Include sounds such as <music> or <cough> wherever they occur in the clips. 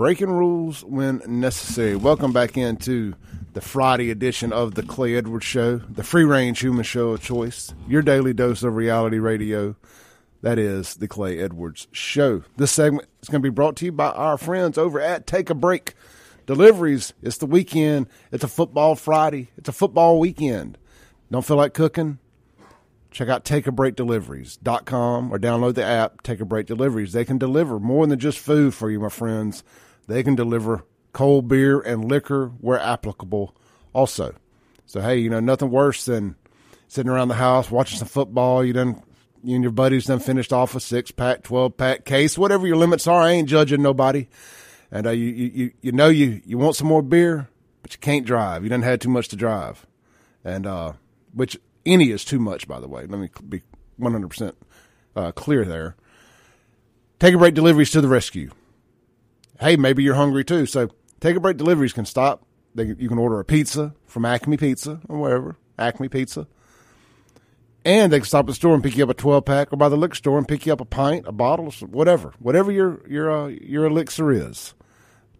breaking rules when necessary. Welcome back into the Friday edition of the Clay Edwards Show, the free range human show of choice, your daily dose of reality radio. That is the Clay Edwards Show. This segment is going to be brought to you by our friends over at Take a Break Deliveries. It's the weekend. It's a football Friday. It's a football weekend. Don't feel like cooking? Check out takeabreakdeliveries.com or download the app, Take a Break Deliveries. They can deliver more than just food for you, my friends. They can deliver cold beer and liquor where applicable also. So, hey, you know, nothing worse than sitting around the house watching some football. You done you and your buddies done finished off a six pack, twelve pack case, whatever your limits are. I ain't judging nobody, and uh, you, you you know you you want some more beer, but you can't drive. You done had too much to drive, and uh, which any is too much. By the way, let me be one hundred percent uh, clear there. Take a break. Deliveries to the rescue. Hey, maybe you're hungry too, so take a break. Deliveries can stop. They, you can order a pizza from Acme Pizza or wherever Acme Pizza and they can stop at the store and pick you up a 12 pack or by the liquor store and pick you up a pint, a bottle, whatever. Whatever your your uh, your elixir is.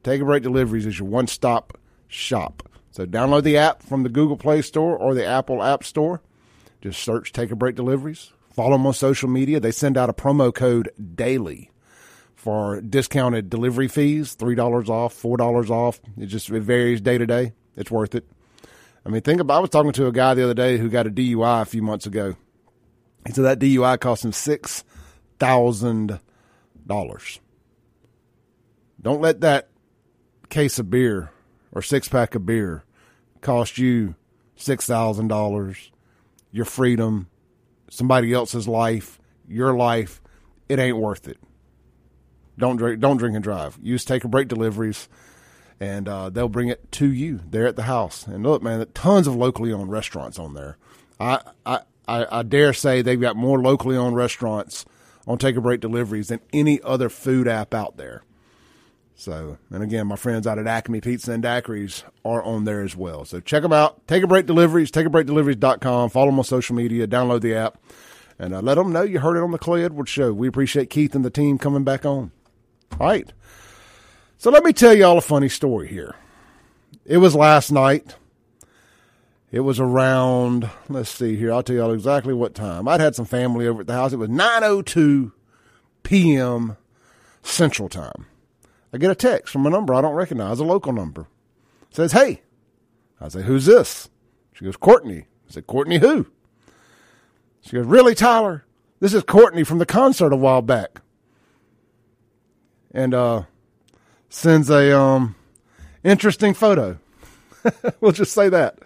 Take a break deliveries is your one-stop shop. So download the app from the Google Play Store or the Apple App Store. Just search Take a Break Deliveries. Follow them on social media. They send out a promo code daily for discounted delivery fees, $3 off, $4 off. It just it varies day to day. It's worth it. I mean, think about. I was talking to a guy the other day who got a DUI a few months ago. He said that DUI cost him six thousand dollars. Don't let that case of beer or six pack of beer cost you six thousand dollars, your freedom, somebody else's life, your life. It ain't worth it. Don't drink. Don't drink and drive. Use take a break deliveries and uh, they'll bring it to you there at the house. And look, man, tons of locally owned restaurants on there. I, I, I, dare say they've got more locally owned restaurants on Take a Break deliveries than any other food app out there. So, and again, my friends out at Acme Pizza and Daiquiris are on there as well. So check them out. Take a break deliveries, takeabreakdeliveries.com. Follow them on social media, download the app, and uh, let them know you heard it on the Clay Edwards show. We appreciate Keith and the team coming back on. Right. So let me tell y'all a funny story here. It was last night. It was around, let's see here, I'll tell y'all exactly what time. I'd had some family over at the house. It was 9.02 p.m. Central Time. I get a text from a number I don't recognize, a local number. It says, hey. I say, who's this? She goes, Courtney. I said, Courtney who? She goes, really, Tyler? This is Courtney from the concert a while back. And uh, sends a um, interesting photo. <laughs> we'll just say that.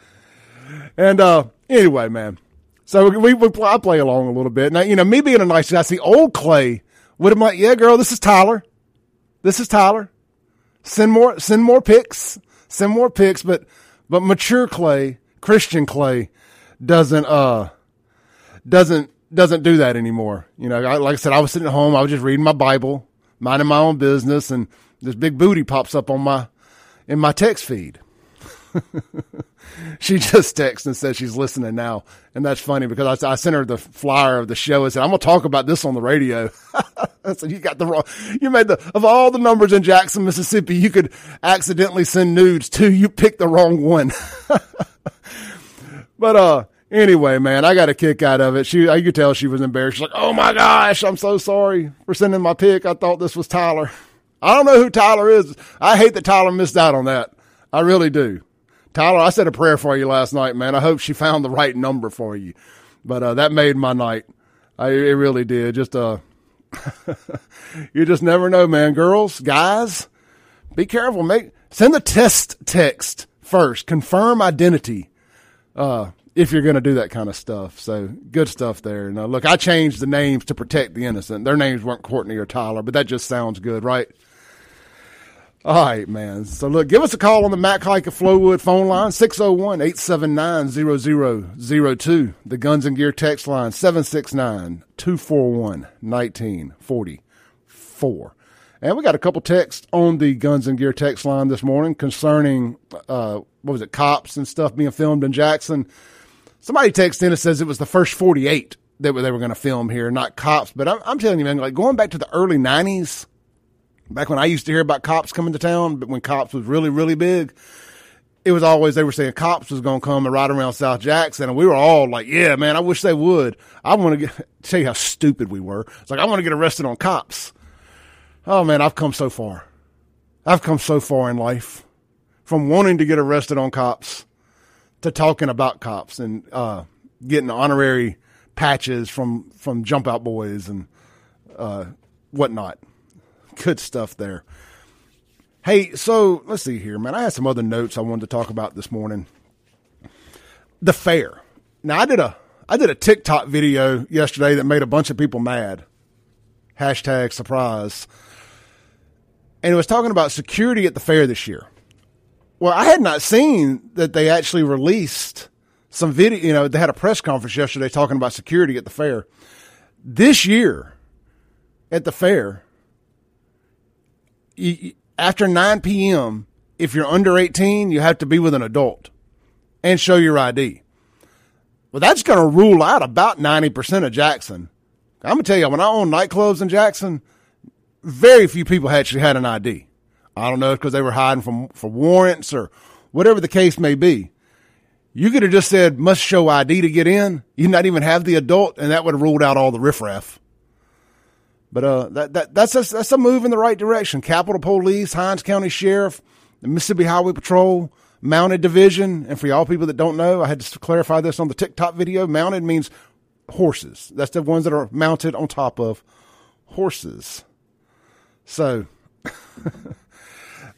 And uh, anyway, man. So we, we I play along a little bit. Now, you know, me being a nice guy, see old Clay would have like, yeah, girl, this is Tyler. This is Tyler. Send more, send more pics, send more pics. But, but mature Clay, Christian Clay, doesn't uh, doesn't doesn't do that anymore. You know, I, like I said, I was sitting at home, I was just reading my Bible, minding my own business, and this big booty pops up on my in my text feed. <laughs> she just texts and says she's listening now, and that's funny because I, I sent her the flyer of the show and said I'm going to talk about this on the radio. <laughs> I said you got the wrong, you made the of all the numbers in Jackson, Mississippi, you could accidentally send nudes to. You picked the wrong one. <laughs> but uh, anyway, man, I got a kick out of it. She, I could tell she was embarrassed. She's like, "Oh my gosh, I'm so sorry for sending my pic. I thought this was Tyler." I don't know who Tyler is. I hate that Tyler missed out on that. I really do. Tyler, I said a prayer for you last night, man. I hope she found the right number for you. But uh, that made my night. I, it really did. Just uh, <laughs> you just never know, man. Girls, guys, be careful. Make send the test text first. Confirm identity. Uh, if you're going to do that kind of stuff. So good stuff there. Now, look, I changed the names to protect the innocent. Their names weren't Courtney or Tyler, but that just sounds good, right? All right, man. So look, give us a call on the Mac Haik of Flowood phone line, 601-879-0002. The Guns and Gear text line, 769-241-1944. And we got a couple texts on the Guns and Gear text line this morning concerning, uh, what was it, cops and stuff being filmed in Jackson. Somebody texted in and says it was the first 48 that they were going to film here, not cops. But I'm, I'm telling you, man, like going back to the early 90s – Back when I used to hear about cops coming to town, but when cops was really, really big, it was always they were saying cops was going to come and ride around South Jackson, and we were all like, "Yeah, man, I wish they would." I want to get, <laughs> tell you how stupid we were. It's like I want to get arrested on cops. Oh man, I've come so far. I've come so far in life from wanting to get arrested on cops to talking about cops and uh, getting honorary patches from from Jump Out Boys and uh, whatnot. Good stuff there. Hey, so let's see here, man. I had some other notes I wanted to talk about this morning. The fair. Now I did a I did a TikTok video yesterday that made a bunch of people mad. Hashtag surprise. And it was talking about security at the fair this year. Well, I had not seen that they actually released some video. You know, they had a press conference yesterday talking about security at the fair. This year at the fair, you, after 9 p.m., if you're under 18, you have to be with an adult and show your ID. Well, that's going to rule out about 90% of Jackson. I'm going to tell you, when I owned nightclubs in Jackson, very few people actually had an ID. I don't know if because they were hiding from for warrants or whatever the case may be. You could have just said must show ID to get in. You not even have the adult, and that would have ruled out all the riffraff. But uh, that, that that's a, that's a move in the right direction. Capitol Police, Hinds County Sheriff, the Mississippi Highway Patrol, Mounted Division, and for y'all people that don't know, I had to clarify this on the TikTok video. Mounted means horses. That's the ones that are mounted on top of horses. So <laughs>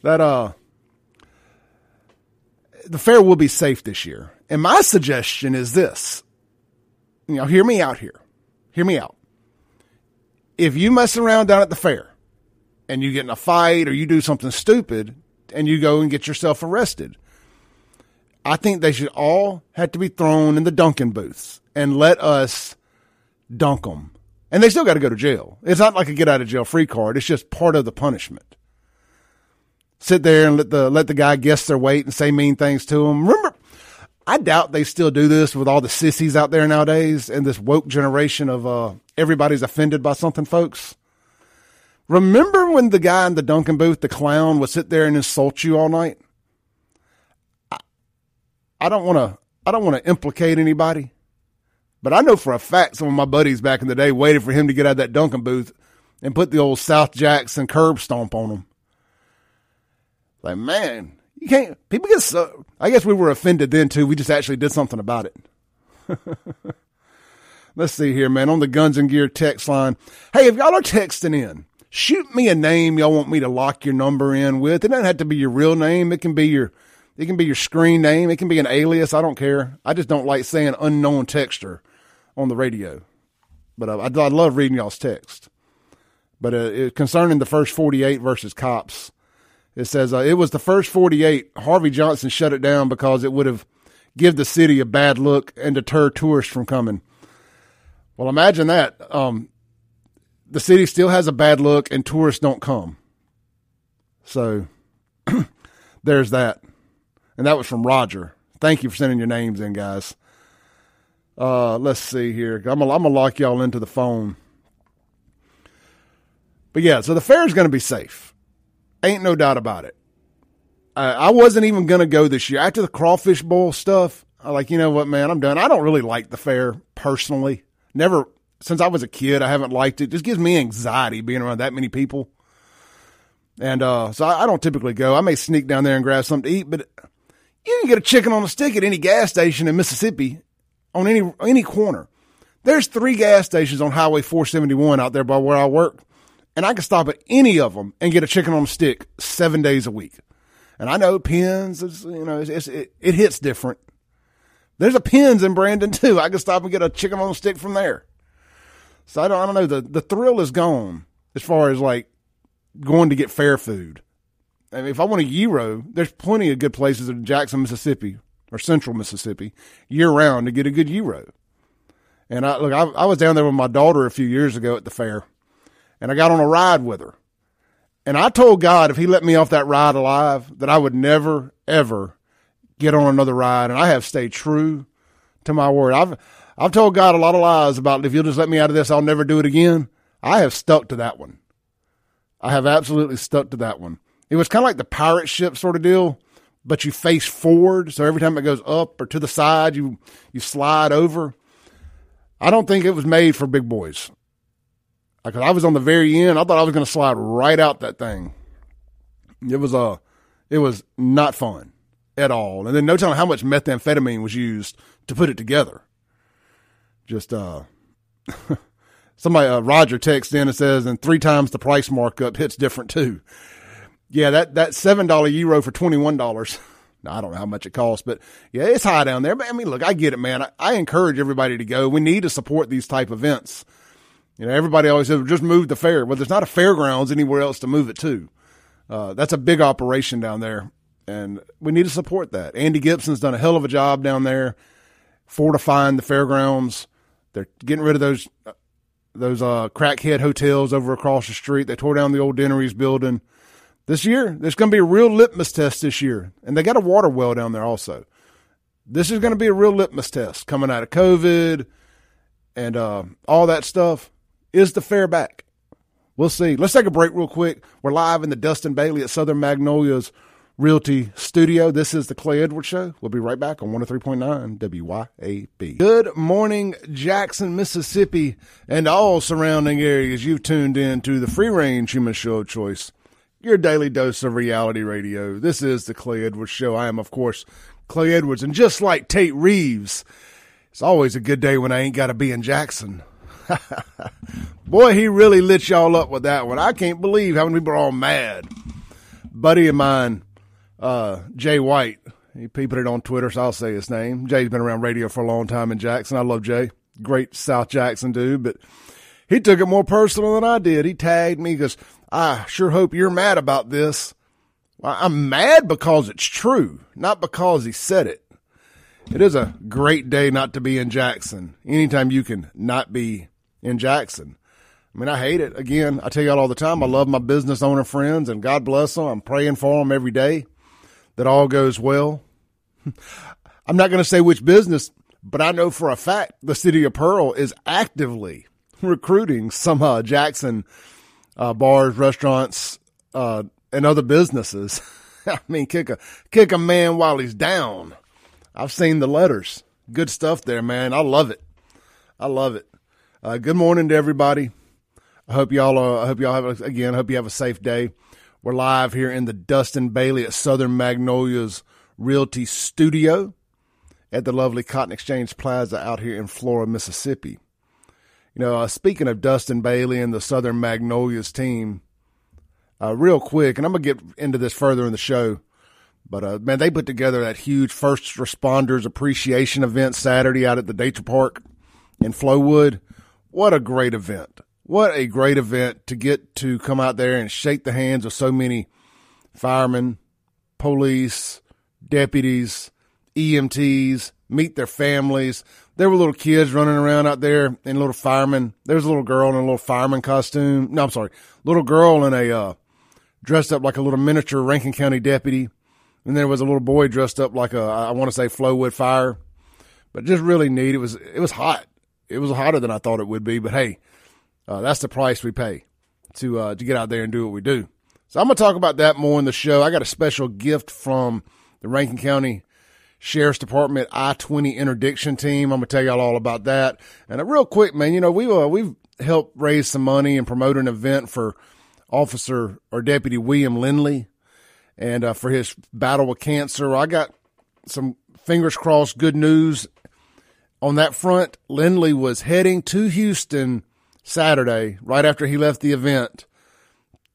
that uh the fair will be safe this year. And my suggestion is this. You know, hear me out here. Hear me out if you mess around down at the fair and you get in a fight or you do something stupid and you go and get yourself arrested, I think they should all have to be thrown in the dunking booths and let us dunk them. And they still got to go to jail. It's not like a get out of jail free card. It's just part of the punishment. Sit there and let the let the guy guess their weight and say mean things to them. Remember, I doubt they still do this with all the sissies out there nowadays and this woke generation of uh, everybody's offended by something, folks. Remember when the guy in the Dunkin' booth, the clown, would sit there and insult you all night? I, I don't want to. I don't want to implicate anybody, but I know for a fact some of my buddies back in the day waited for him to get out of that Dunkin' booth and put the old South Jackson curb stomp on him. Like, man, you can't. People get so. I guess we were offended then too. We just actually did something about it. <laughs> Let's see here, man. On the Guns and Gear text line. Hey, if y'all are texting in, shoot me a name y'all want me to lock your number in with. It doesn't have to be your real name. It can be your it can be your screen name. It can be an alias. I don't care. I just don't like saying unknown texter on the radio. But I, I love reading y'all's text. But uh, concerning the first 48 versus cops, it says uh, it was the first 48. Harvey Johnson shut it down because it would have give the city a bad look and deter tourists from coming. Well, imagine that. Um, the city still has a bad look and tourists don't come. So <clears throat> there's that. And that was from Roger. Thank you for sending your names in, guys. Uh, let's see here. I'm I'm gonna lock y'all into the phone. But yeah, so the fair is going to be safe. Ain't no doubt about it. I wasn't even going to go this year after the crawfish bowl stuff. I like, you know what, man, I'm done. I don't really like the fair personally. Never since I was a kid, I haven't liked it. it just gives me anxiety being around that many people. And uh, so I, I, don't typically go. I may sneak down there and grab something to eat, but you can get a chicken on a stick at any gas station in Mississippi on any any corner. There's three gas stations on Highway 471 out there by where I work, and I can stop at any of them and get a chicken on a stick seven days a week. And I know Penn's, you know, it's, it's, it, it hits different. There's a Penn's in Brandon too. I can stop and get a chicken on a stick from there. So I don't, I don't know. The, the thrill is gone as far as like going to get fair food. I mean, if I want a gyro, there's plenty of good places in Jackson, Mississippi or central Mississippi year round to get a good gyro. And I look, I, I was down there with my daughter a few years ago at the fair and I got on a ride with her. And I told God if he let me off that ride alive, that I would never, ever get on another ride, and I have stayed true to my word. I've I've told God a lot of lies about if you'll just let me out of this, I'll never do it again. I have stuck to that one. I have absolutely stuck to that one. It was kind of like the pirate ship sort of deal, but you face forward. So every time it goes up or to the side, you, you slide over. I don't think it was made for big boys. Because I was on the very end. I thought I was going to slide right out that thing. It was, uh, it was not fun at all. And then no telling how much methamphetamine was used to put it together. Just, uh, <laughs> somebody, uh, Roger texts in and says, and three times the price markup hits different too. Yeah, that, that seven dollar gyro for $21. <laughs> I don't know how much it costs, but yeah, it's high down there. But I mean, look, I get it, man. I, I encourage everybody to go. We need to support these type events. You know, everybody always says, just move the fair. Well, there's not a fairgrounds anywhere else to move it to. Uh, that's a big operation down there, and we need to support that. Andy Gipson's done a hell of a job down there fortifying the fairgrounds. They're getting rid of those those uh, crackhead hotels over across the street. They tore down the old Dennery's building. This year, there's going to be a real litmus test this year, and they got a water well down there also. This is going to be a real litmus test coming out of COVID and uh, all that stuff. Is the fair back? We'll see. Let's take a break real quick. We're live in the Dustin Bailey at Southern Magnolias Realty Studio. This is the Clay Edwards Show. We'll be right back on 103.9 WYAB. Good morning, Jackson, Mississippi, and all surrounding areas. You've tuned in to the free range human show of choice, your daily dose of reality radio. This is the Clay Edwards Show. I am, of course, Clay Edwards, and just like Tate Reeves, it's always a good day when I ain't got to be in Jackson. <laughs> Boy, he really lit y'all up with that one. I can't believe how many people are all mad. Buddy of mine, uh, Jay White, he put it on Twitter, so I'll say his name. Jay's been around radio for a long time in Jackson. I love Jay. Great South Jackson dude, but he took it more personal than I did. He tagged me because I sure hope you're mad about this. I'm mad because it's true, not because he said it. It is a great day not to be in Jackson. Anytime you can not be in Jackson. I mean, I hate it. Again, I tell y'all all the time, I love my business owner friends and God bless them. I'm praying for them every day that all goes well. <laughs> I'm not going to say which business, but I know for a fact the city of Pearl is actively <laughs> recruiting some uh, Jackson uh, bars, restaurants, uh, and other businesses. <laughs> I mean, kick a kick a man while he's down. I've seen the letters. Good stuff there, man. I love it. I love it. Uh, good morning to everybody. I hope y'all. Uh, I hope y'all have again. I hope you have a safe day. We're live here in the Dustin Bailey at Southern Magnolias Realty Studio at the lovely Cotton Exchange Plaza out here in Flora, Mississippi. You know, uh, speaking of Dustin Bailey and the Southern Magnolias team, uh, real quick, and I'm gonna get into this further in the show. But uh, man, they put together that huge first responders appreciation event Saturday out at the Nature Park in Flowood. What a great event! What a great event to get to come out there and shake the hands of so many firemen, police, deputies, EMTs, meet their families. There were little kids running around out there and little firemen. There was a little girl in a little fireman costume. No, I'm sorry, little girl in a uh, dressed up like a little miniature Rankin County deputy, and there was a little boy dressed up like a I want to say Flowood Fire, but just really neat. It was it was hot. It was hotter than I thought it would be, but hey, uh, that's the price we pay to uh, to get out there and do what we do. So I'm gonna talk about that more in the show. I got a special gift from the Rankin County Sheriff's Department I-20 interdiction team. I'm gonna tell y'all all about that. And uh, real quick, man, you know we uh, we've helped raise some money and promote an event for Officer or Deputy William Lindley, and uh, for his battle with cancer. I got some fingers crossed good news on that front. Lindley was heading to Houston Saturday, right after he left the event,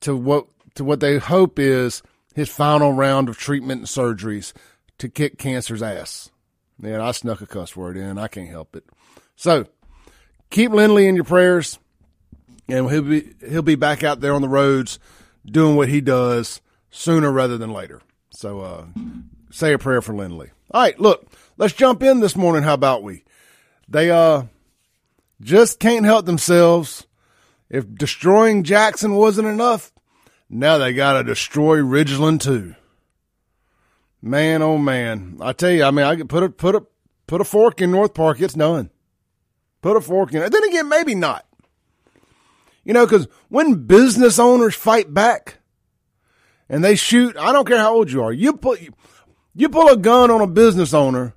to what to what they hope is his final round of treatment and surgeries to kick cancer's ass. Man, I snuck a cuss word in. I can't help it. So keep Lindley in your prayers, and he'll be he'll be back out there on the roads doing what he does sooner rather than later. So uh, say a prayer for Lindley. All right, look, let's jump in this morning. How about we? They uh just can't help themselves. If destroying Jackson wasn't enough, now they got to destroy Ridgeland too. Man, oh man! I tell you, I mean, I could put a put a put a fork in North Park. It's done. Put a fork in it. Then again, maybe not. You know, because when business owners fight back and they shoot, I don't care how old you are, you put you pull a gun on a business owner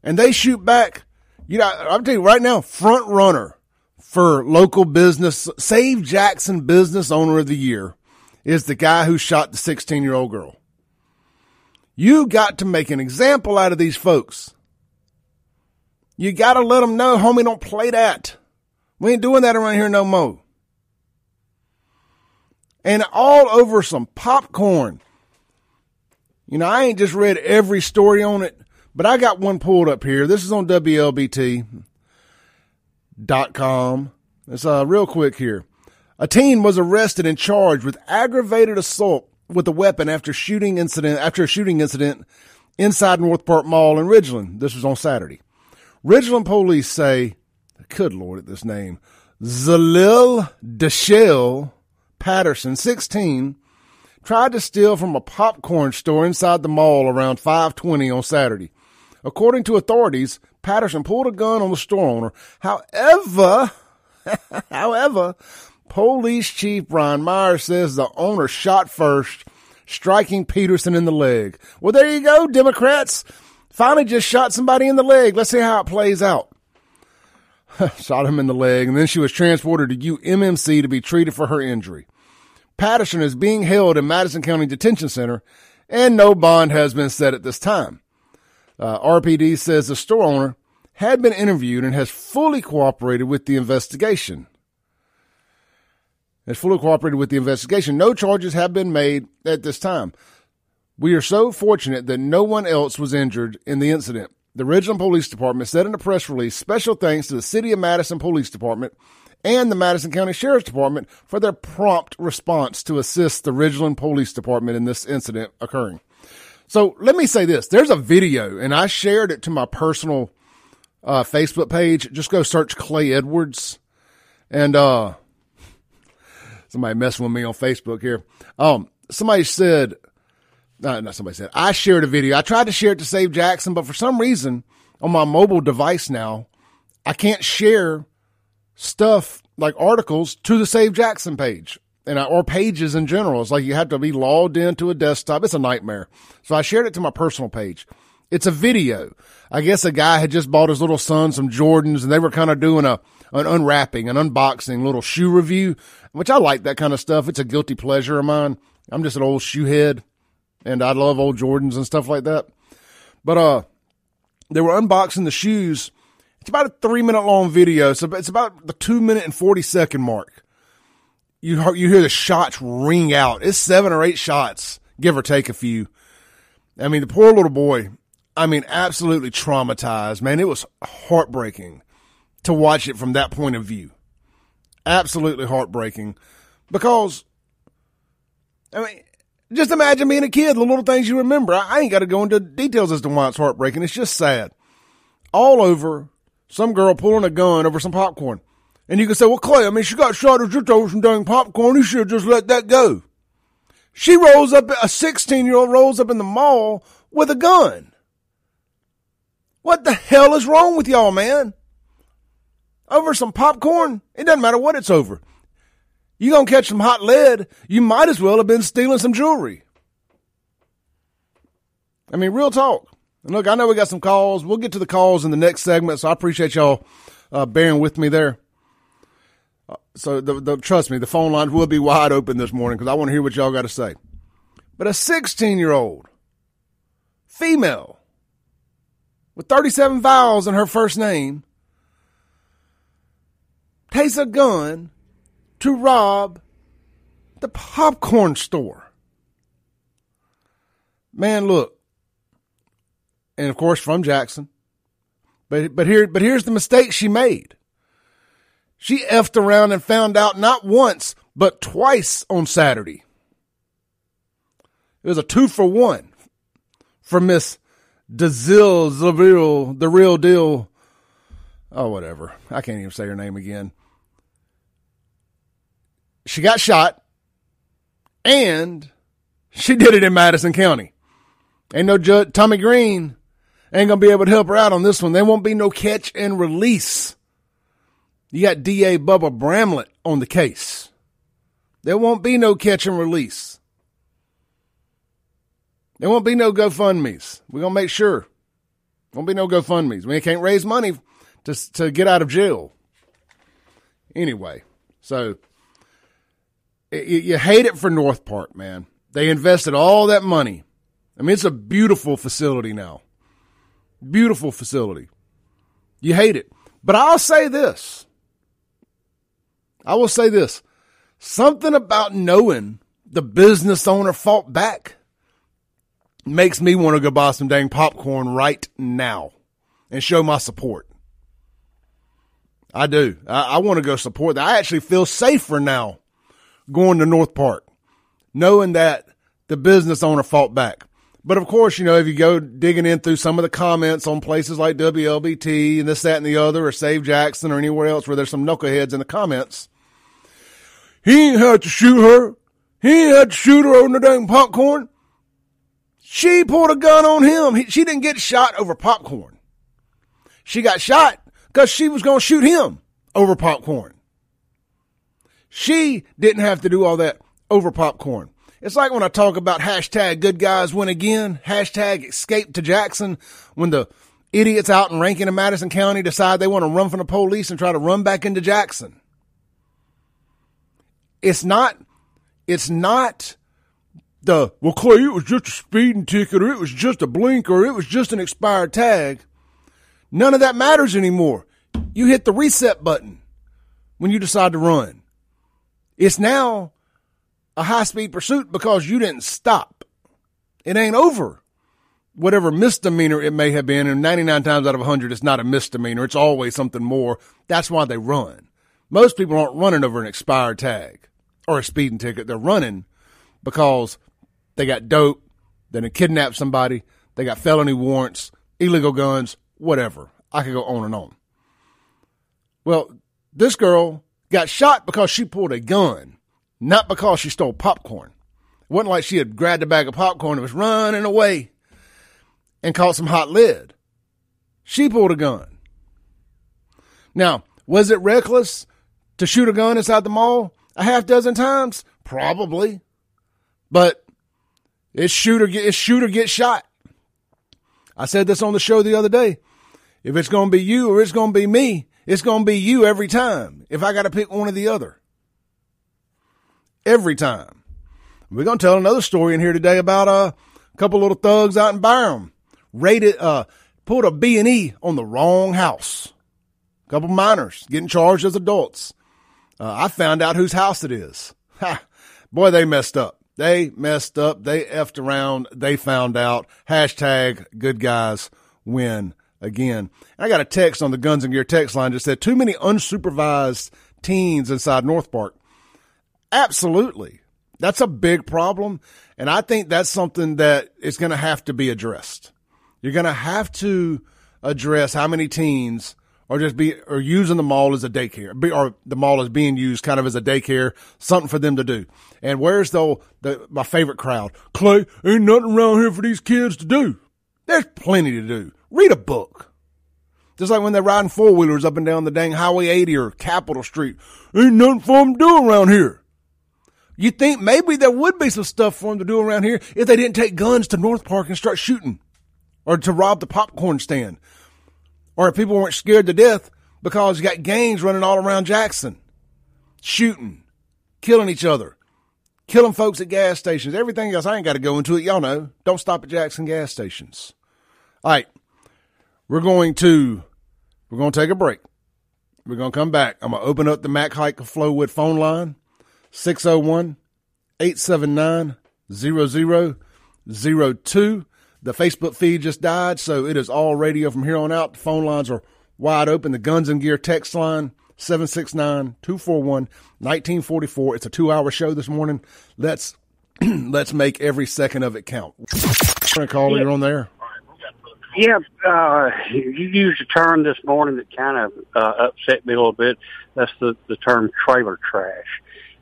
and they shoot back. You know, I'm telling you right now, front runner for local business, Save Jackson Business Owner of the Year is the guy who shot the 16 year old girl. You got to make an example out of these folks. You got to let them know, homie, don't play that. We ain't doing that around here no more. And all over some popcorn. You know, I ain't just read every story on it, but I got one pulled up here. This is on WLBT.com. It's uh, real quick here. A teen was arrested and charged with aggravated assault with a weapon after shooting incident after a shooting incident inside North Park Mall in Ridgeland. This was on Saturday. Ridgeland police say, good lord at this name, Zalil Deshelle Patterson, 16, tried to steal from a popcorn store inside the mall around 520 on Saturday. According to authorities, Patterson pulled a gun on the store owner. However, <laughs> however, police chief Brian Myers says the owner shot first, striking Peterson in the leg. Well, there you go, Democrats. Finally just shot somebody in the leg. Let's see how it plays out. <laughs> shot him in the leg, and then she was transported to UMMC to be treated for her injury. Patterson is being held in Madison County Detention Center, and no bond has been set at this time. Uh, RPD says the store owner had been interviewed and has fully cooperated with the investigation. Has fully cooperated with the investigation. No charges have been made at this time. We are so fortunate that no one else was injured in the incident. The Ridgeland Police Department said in a press release special thanks to the City of Madison Police Department and the Madison County Sheriff's Department for their prompt response to assist the Ridgeland Police Department in this incident occurring. So let me say this. There's a video and I shared it to my personal uh, Facebook page. Just go search Clay Edwards and, uh, somebody messing with me on Facebook here. Um, somebody said, uh, not somebody said, I shared a video. I tried to share it to save Jackson, but for some reason on my mobile device now, I can't share stuff like articles to the Save Jackson page and I, or pages in general. It's like you have to be logged into a desktop. It's a nightmare. So I shared it to my personal page. It's a video. I guess a guy had just bought his little son some Jordans and they were kind of doing a, an unwrapping, an unboxing little shoe review, which I like that kind of stuff. It's a guilty pleasure of mine. I'm just an old shoe head and I love old Jordans and stuff like that. But, uh, they were unboxing the shoes it's about a three minute long video. So it's about the two minute and 40 second mark. You, you hear the shots ring out. It's seven or eight shots, give or take a few. I mean, the poor little boy, I mean, absolutely traumatized, man. It was heartbreaking to watch it from that point of view. Absolutely heartbreaking because, I mean, just imagine being a kid, the little things you remember. I, I ain't got to go into details as to why it's heartbreaking. It's just sad. All over some girl pulling a gun over some popcorn. And you can say, well, Clay, I mean, she got shot at over some dang popcorn. You should have just let that go. She rolls up, a 16 year old rolls up in the mall with a gun. What the hell is wrong with y'all, man? Over some popcorn? It doesn't matter what it's over. You gonna catch some hot lead, you might as well have been stealing some jewelry. I mean, real talk. Look, I know we got some calls. We'll get to the calls in the next segment, so I appreciate y'all uh, bearing with me there. So, the, the, trust me, the phone lines will be wide open this morning because I want to hear what y'all got to say. But a 16 year old female with 37 vowels in her first name takes a gun to rob the popcorn store. Man, look, and of course from Jackson. But but here but here's the mistake she made. She effed around and found out not once but twice on Saturday. It was a two for one for Miss Dazil Zavil, the real deal. Oh, whatever. I can't even say her name again. She got shot and she did it in Madison County. Ain't no judge, Tomie Green ain't gonna be able to help her out on this one. There won't be no catch and release. You got DA Bubba Bramlett on the case. There won't be no catch and release. There won't be no GoFundMe's. We're going to make sure. Won't be no GoFundMe's. We can't raise money to, to get out of jail. Anyway, so you, you hate it for North Park, man. They invested all that money. I mean, it's a beautiful facility now. Beautiful facility. You hate it. But I'll say this. I will say this. Something about knowing the business owner fought back makes me want to go buy some dang popcorn right now and show my support. I do. I, I want to go support that. I actually feel safer now going to North Park, knowing that the business owner fought back. But of course, you know, if you go digging in through some of the comments on places like WLBT and this, that, and the other, or Save Jackson or anywhere else where there's some knuckleheads in the comments, he ain't had to shoot her. He ain't had to shoot her over the dang popcorn. She pulled a gun on him. He, she didn't get shot over popcorn. She got shot because she was going to shoot him over popcorn. She didn't have to do all that over popcorn. It's like when I talk about hashtag good guys win again, hashtag escape to Jackson, when the idiots out in Rankin and Madison County decide they want to run from the police and try to run back into Jackson. It's not, it's not the, well, Clay, it was just a speeding ticket or it was just a blink or it was just an expired tag. None of that matters anymore. You hit the reset button when you decide to run. It's now a high speed pursuit because you didn't stop. It ain't over. Whatever misdemeanor it may have been, and 99 times out of 100, it's not a misdemeanor. It's always something more. That's why they run. Most people aren't running over an expired tag or a speeding ticket. They're running because they got dope, then they kidnapped somebody, they got felony warrants, illegal guns, whatever. I could go on and on. Well, this girl got shot because she pulled a gun not because she stole popcorn. It wasn't like she had grabbed a bag of popcorn and was running away and caught some hot lead. She pulled a gun. Now, was it reckless to shoot a gun inside the mall a half dozen times? Probably. But it's shooter get it's shooter get shot. I said this on the show the other day. If it's to be you or it's to be me, it's to be you every time. If I got to pick one or the other every time. We're to tell another story in here today about uh, a couple little thugs out in Byram raided, uh, pulled a B and E on the wrong house. A couple minors getting charged as adults. Uh, I found out whose house it is. Ha! Boy, they messed up. They messed up. They effed around. They found out. Hashtag good guys win again. I got a text on the Guns and Gear text line that said too many unsupervised teens inside North Park. Absolutely. That's a big problem. And I think that's something that is going to have to be addressed. You're going to have to address how many teens are just be are using the mall as a daycare, or the mall is being used kind of as a daycare, something for them to do. And where's the, the my favorite crowd? Clay, ain't nothing around here for these kids to do. There's plenty to do. Read a book. Just like when they're riding four wheelers up and down the dang Highway 80 or Capitol Street. Ain't nothing for them to do around here. You think maybe there would be some stuff for them to do around here if they didn't take guns to North Park and start shooting or to rob the popcorn stand or if people weren't scared to death because you got gangs running all around Jackson, shooting, killing each other, killing folks at gas stations, everything else. I ain't got to go into it. Y'all know. Don't stop at Jackson gas stations. All right. We're going to, we're going to take a break. We're going to come back. I'm going to open up the Mac Haik Flowood phone line. 601 879 0002. The Facebook feed just died, so it is all radio from here on out. The phone lines are wide open. The Guns and Gear text line 769 241 1944. It's a two hour show this morning. Let's <clears throat> let's make every second of it count. Call, you're on there. Yeah, uh, you used a term this morning that kind of uh, upset me a little bit. That's the, the term trailer trash.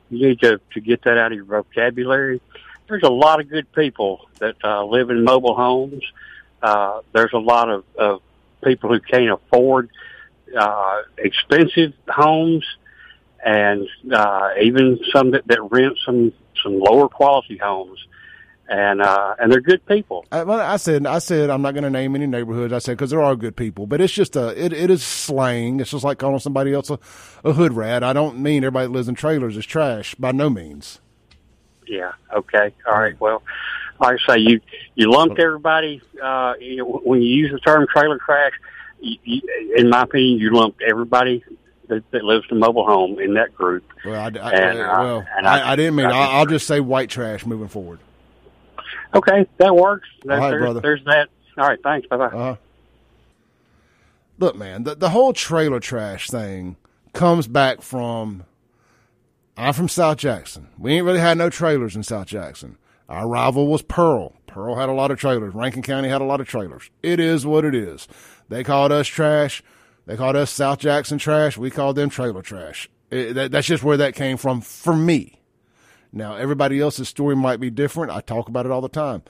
You need to, to get that out of your vocabulary. There's a lot of good people that uh, live in mobile homes. Uh, there's a lot of, of people who can't afford uh, expensive homes and uh, even some that, that rent some some lower quality homes and uh, and they're good people. I, well, I said, I said, I'm not going to name any neighborhoods. I said because there are good people, but it's just a, it, it is slang. It's just like calling somebody else a, a hood rat. I don't mean everybody that lives in trailers is trash by no means. Yeah. Okay. All right. Well, like I say, you you lumped everybody. Uh, you know, when you use the term trailer crash, you, you, in my opinion, you lumped everybody that, that lives in a mobile home in that group. Well, I, I, and, uh, well, and I, I, didn't mean. I, will just say white trash moving forward. Okay, that works. All right, there's, brother. There's that. All right. Thanks. Bye bye. Uh-huh. Look, man, the the whole trailer trash thing comes back from. I'm from South Jackson. We ain't really had no trailers in South Jackson. Our rival was Pearl. Pearl had a lot of trailers. Rankin County had a lot of trailers. It is what it is. They called us trash. They called us South Jackson trash. We called them trailer trash. It, that, that's just where that came from for me. Now, everybody else's story might be different. I talk about it all the time.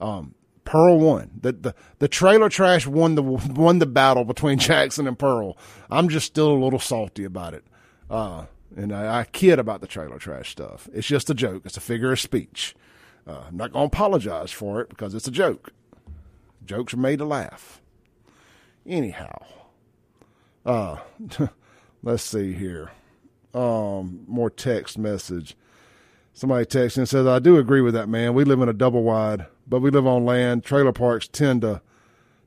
Um, Pearl won. The, the the trailer trash won the won the battle between <laughs> Jackson and Pearl. I'm just still a little salty about it. Uh, and I, I, kid about the trailer trash stuff. It's just a joke. It's a figure of speech. Uh, I'm not going to apologize for it because it's a joke. Jokes are made to laugh. Anyhow, uh, <laughs> let's see here. Um, more text message. Somebody texted and says, I do agree with that, man. We live in a double wide, but we live on land. Trailer parks tend to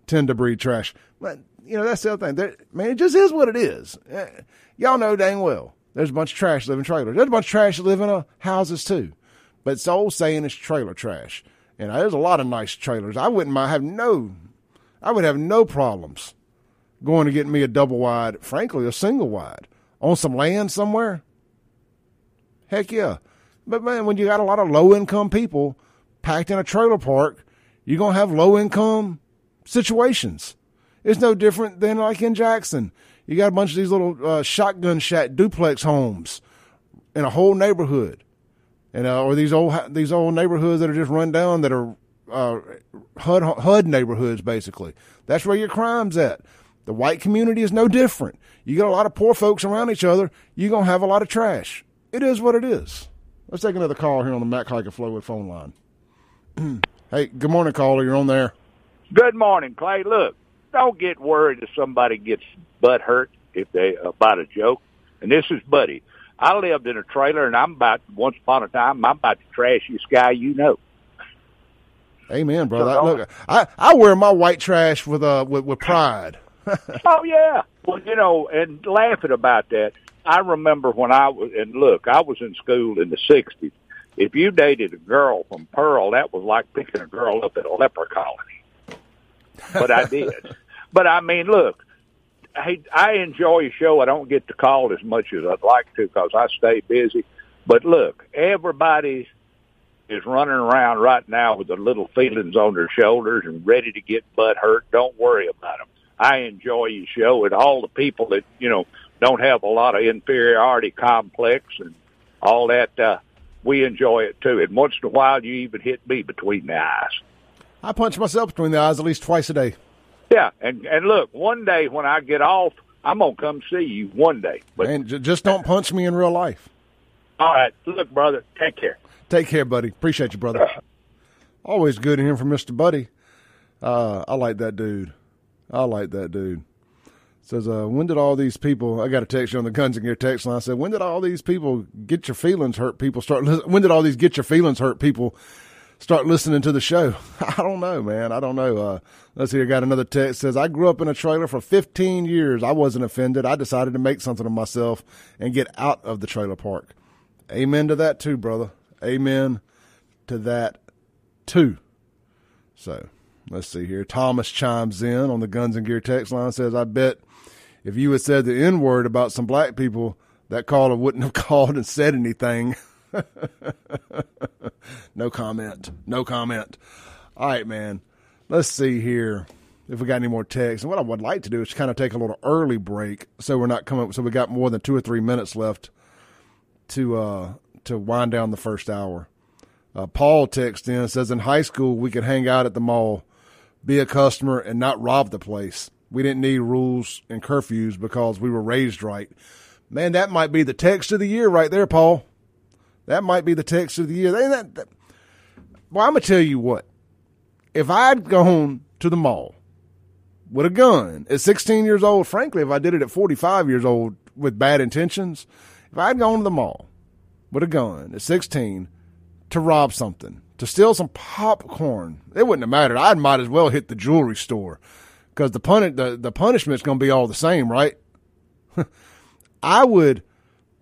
tend to breed trash. But, you know, that's the other thing. They're, man, it just is what it is. Uh, y'all know dang well. There's a bunch of trash living trailers. There's a bunch of trash living in uh, houses, too. But it's old saying it's trailer trash. And uh, there's a lot of nice trailers. I wouldn't mind have no, I would have no problems going to get me a double wide, frankly, a single wide on some land somewhere. Heck yeah. But man, when you got a lot of low income people packed in a trailer park, you're going to have low income situations. It's no different than like in Jackson. You got a bunch of these little uh, shotgun shack duplex homes in a whole neighborhood, and uh, or these old these old neighborhoods that are just run down that are uh, HUD HUD neighborhoods basically. That's where your crime's at. The white community is no different. You got a lot of poor folks around each other. You're gonna have a lot of trash. It is what it is. Let's take another call here on the Mac Haik of Flowood phone line. <clears throat> hey, good morning, caller. You're on there. Good morning, Clay. Look, don't get worried if somebody gets butt hurt if they about a joke. And this is Buddy. I lived in a trailer, and I'm about once upon a time I'm about the trashiest guy you know. Amen, brother. So Look, I I wear my white trash with uh with, with pride. <laughs> oh yeah. Well, you know, and laughing about that. I remember when I was, and look, I was in school in the 60s. If you dated a girl from Pearl, that was like picking a girl up at a leper colony. But I did. <laughs> but I mean, look, I, I enjoy your show. I don't get to call as much as I'd like to because I stay busy. But look, everybody is running around right now with the little feelings on their shoulders and ready to get butt hurt. Don't worry about them. I enjoy your show and all the people that, you know, don't have a lot of inferiority complex and all that. Uh, we enjoy it too. And once in a while, you even hit me between the eyes. I punch myself between the eyes at least twice a day. Yeah, and and look, one day when I get off, I'm gonna come see you one day. But and j- just don't punch me in real life. All right, look, brother, take care. Take care, buddy. Appreciate you, brother. Always good to hear from Mister Buddy. Uh, I like that dude. I like that dude. Says, uh, when did all these people? I got a text you on the Guns and Gear text line. I said, when did all these people get your feelings hurt? People start. When did all these get your feelings hurt? People start listening to the show. <laughs> I don't know, man. I don't know. Uh, let's see. I got another text says, I grew up in a trailer for 15 years. I wasn't offended. I decided to make something of myself and get out of the trailer park. Amen to that too, brother. Amen to that too. So let's see here. Thomas chimes in on the Guns and Gear text line says, I bet if you had said the N word about some black people, that caller wouldn't have <laughs> called and said anything. <laughs> no comment. No comment. All right, man. Let's see here if we got any more texts. And what I would like to do is kind of take a little early break so we're not coming so we got more than two or three minutes left to uh to wind down the first hour. Uh, Paul texts in says in high school we could hang out at the mall, be a customer, and not rob the place. We didn't need rules and curfews because we were raised right. Man, that might be the text of the year right there, Paul. That might be the text of the year. That, that, well, I'm gonna tell you what. If I'd gone to the mall with a gun at 16 years old, frankly, if I did it at 45 years old with bad intentions, if I'd gone to the mall with a gun at 16 to rob something, to steal some popcorn, it wouldn't have mattered. I might as well hit the jewelry store because the, puni- the, the punishment's going to be all the same, right? <laughs> I would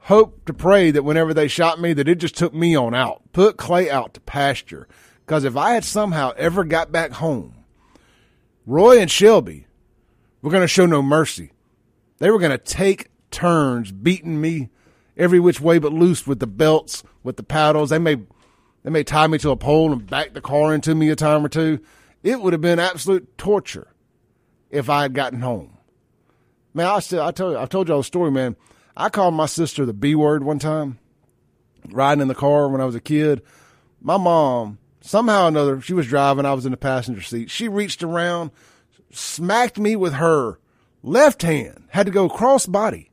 hope to pray that whenever they shot me, that it just took me on out, put Clay out to pasture. Because if I had somehow ever got back home, Roy and Shelby were going to show no mercy. They were going to take turns beating me every which way but loose with the belts, with the paddles. They may, they may tie me to a pole and back the car into me a time or two. It would have been absolute torture if I had gotten home. Man, I still, I told you, I told y'all a story, man. I called my sister the B word one time, riding in the car when I was a kid. My mom, somehow or another, she was driving. I was in the passenger seat. She reached around, smacked me with her left hand, had to go cross body,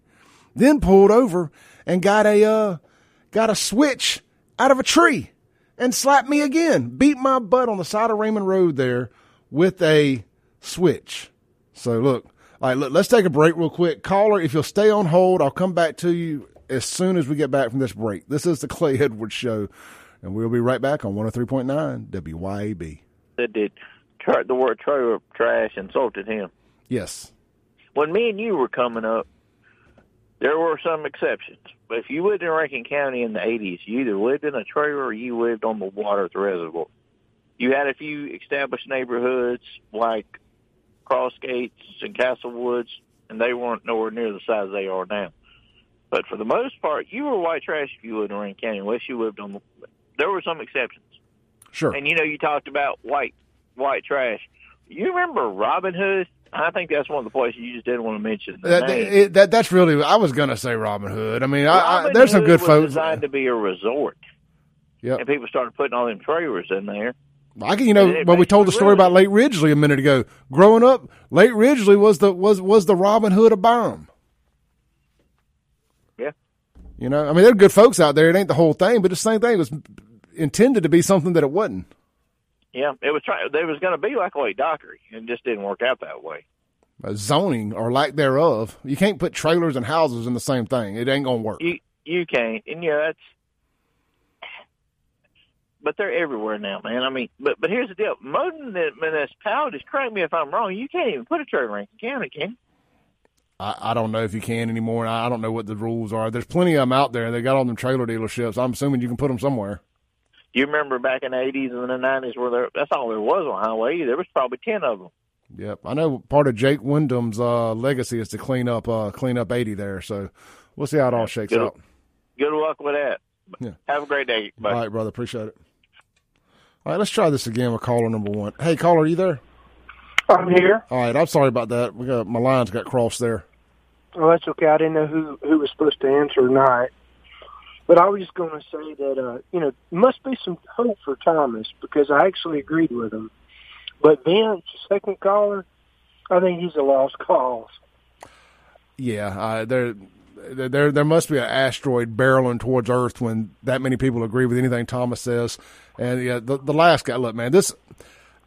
then pulled over and got a, uh, got a switch out of a tree and slapped me again, beat my butt on the side of Raymond Road there with a switch. So look, all right, look, let's take a break real quick. Caller, if you'll stay on hold, I'll come back to you as soon as we get back from this break. This is the Clay <laughs> Edwards Show, and we'll be right back on 103.9 WYAB. That did the word trailer trash insulted him. Yes. When me and you were coming up, there were some exceptions. But if you lived in Rankin County in the 80s, you either lived in a trailer or you lived on the water at the reservoir. You had a few established neighborhoods like Cross Gates and Castle Woods, and they weren't nowhere near the size they are now. But for the most part, you were white trash if you lived in Rankin County, unless you lived on the. There were some exceptions. Sure. And you know, you talked about white white trash. You remember Robin Hood? I think that's one of the places you just didn't want to mention. That, it, that that's really. I was going to say Robin Hood. I mean, I, I, there's some good was folks. Designed to be a resort, Yep. and people started putting all them trailers in there. I can, you know, well, we told the story about Lake Ridgely a minute ago. Growing up, Lake Ridgely was the was was the Robin Hood of Byram. Yeah. You know, I mean, there are good folks out there. It ain't the whole thing, but the same thing it was intended to be something that it wasn't. Yeah, it was trying. There was going to be like a Lake Dockery, and it just didn't work out that way. Uh, zoning or lack thereof. You can't put trailers and houses in the same thing. It ain't gonna work. You you can't, and yeah, that's. But they're everywhere now, man. I mean, but but here's the deal: most municipalities, correct me if I'm wrong, you can't even put a trailer in County, can you? I, I don't know if you can anymore. I I don't know what the rules are. There's plenty of them out there. They got all them trailer dealerships. I'm assuming you can put them somewhere. You remember back in the 80s and the 90s where there, that's all there was on Highway 80. There was probably 10 of them. Yep, I know. Part of Jake Windham's uh, legacy is to clean up uh, clean up 80 there. So we'll see how it all shakes Good- out. Good luck with that. Yeah. Have a great day. Bye. All right, brother. Appreciate it. All right, let's try this again with caller number one. Hey, caller, are you there? I'm here. All right, I'm sorry about that. We got my lines got crossed there. Well, that's okay. I didn't know who who was supposed to answer or not. But I was just going to say that uh, you know must be some hope for Thomas because I actually agreed with him. But Vince, second caller, I think he's a lost cause. Yeah, uh, there, there, there must be an asteroid barreling towards Earth when that many people agree with anything Thomas says. And yeah, the, the last guy. Look, man, this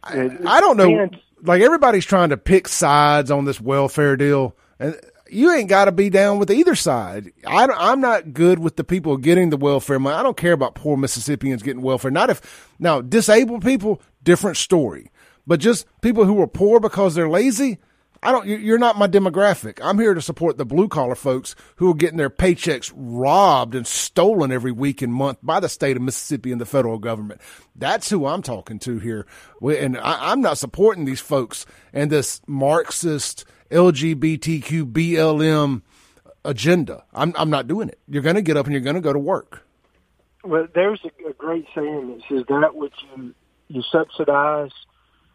I, I don't know. Like everybody's trying to pick sides on this welfare deal, and you ain't got to be down with either side. I I'm not good with the people getting the welfare money. I don't care about poor Mississippians getting welfare. Not if now disabled people, different story. But just people who are poor because they're lazy. I don't. you- You're not my demographic. I'm here to support the blue collar folks who are getting their paychecks robbed and stolen every week and month by the state of Mississippi and the federal government. That's who I'm talking to here. And I, I'm not supporting these folks and this Marxist LGBTQ BLM agenda. I'm I'm not doing it. You're going to get up and you're going to go to work. Well, there's a, a great saying that says that which you you subsidize,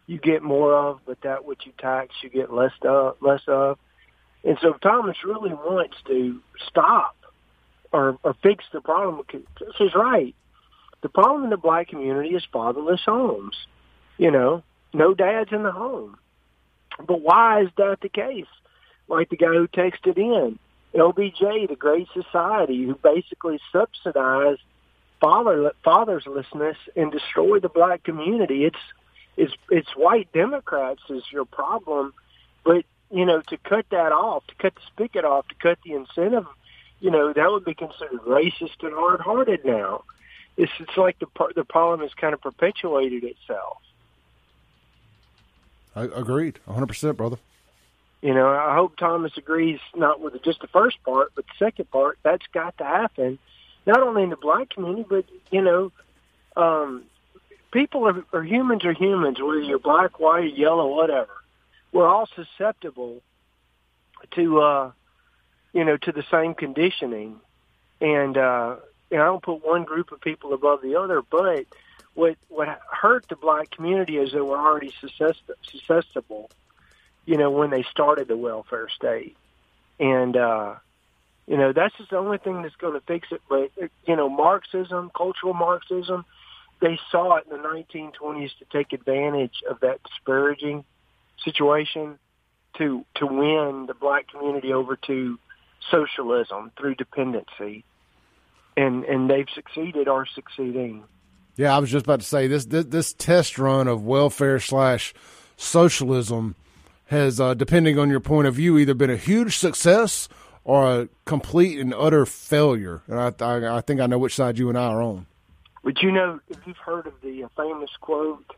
you get more of, but that which you tax, you get less of. Less of. And so Thomas really wants to stop or, or fix the problem. because He's right. The problem in the black community is fatherless homes. You know, no dads in the home. But why is that the case? Like the guy who texted in, LBJ, the Great Society, who basically subsidized father fatherlessness and destroy the black community. It's it's it's white Democrats is your problem, but you know to cut that off, to cut the spigot off, to cut the incentive, you know that would be considered racist and hard hearted now. It's it's like the the problem has kind of perpetuated itself. I agreed, 100 percent, brother. You know, I hope Thomas agrees not with just the first part, but the second part. That's got to happen, not only in the black community, but you know, um, people are, are humans are humans, whether you're black, white, yellow, whatever. We're all susceptible to, uh, you know, to the same conditioning, and uh, and I don't put one group of people above the other, but what what hurt the black community is they were already susceptible, you know, when they started the welfare state, and uh, you know that's just the only thing that's going to fix it. But you know, Marxism, cultural Marxism, they saw it in the 1920s to take advantage of that disparaging situation to to win the black community over to socialism through dependency, and and they've succeeded or succeeding. Yeah, I was just about to say this this, this test run of welfare slash socialism has, uh, depending on your point of view, either been a huge success or a complete and utter failure. And I, I, I think I know which side you and I are on. Would you know if you've heard of the famous quote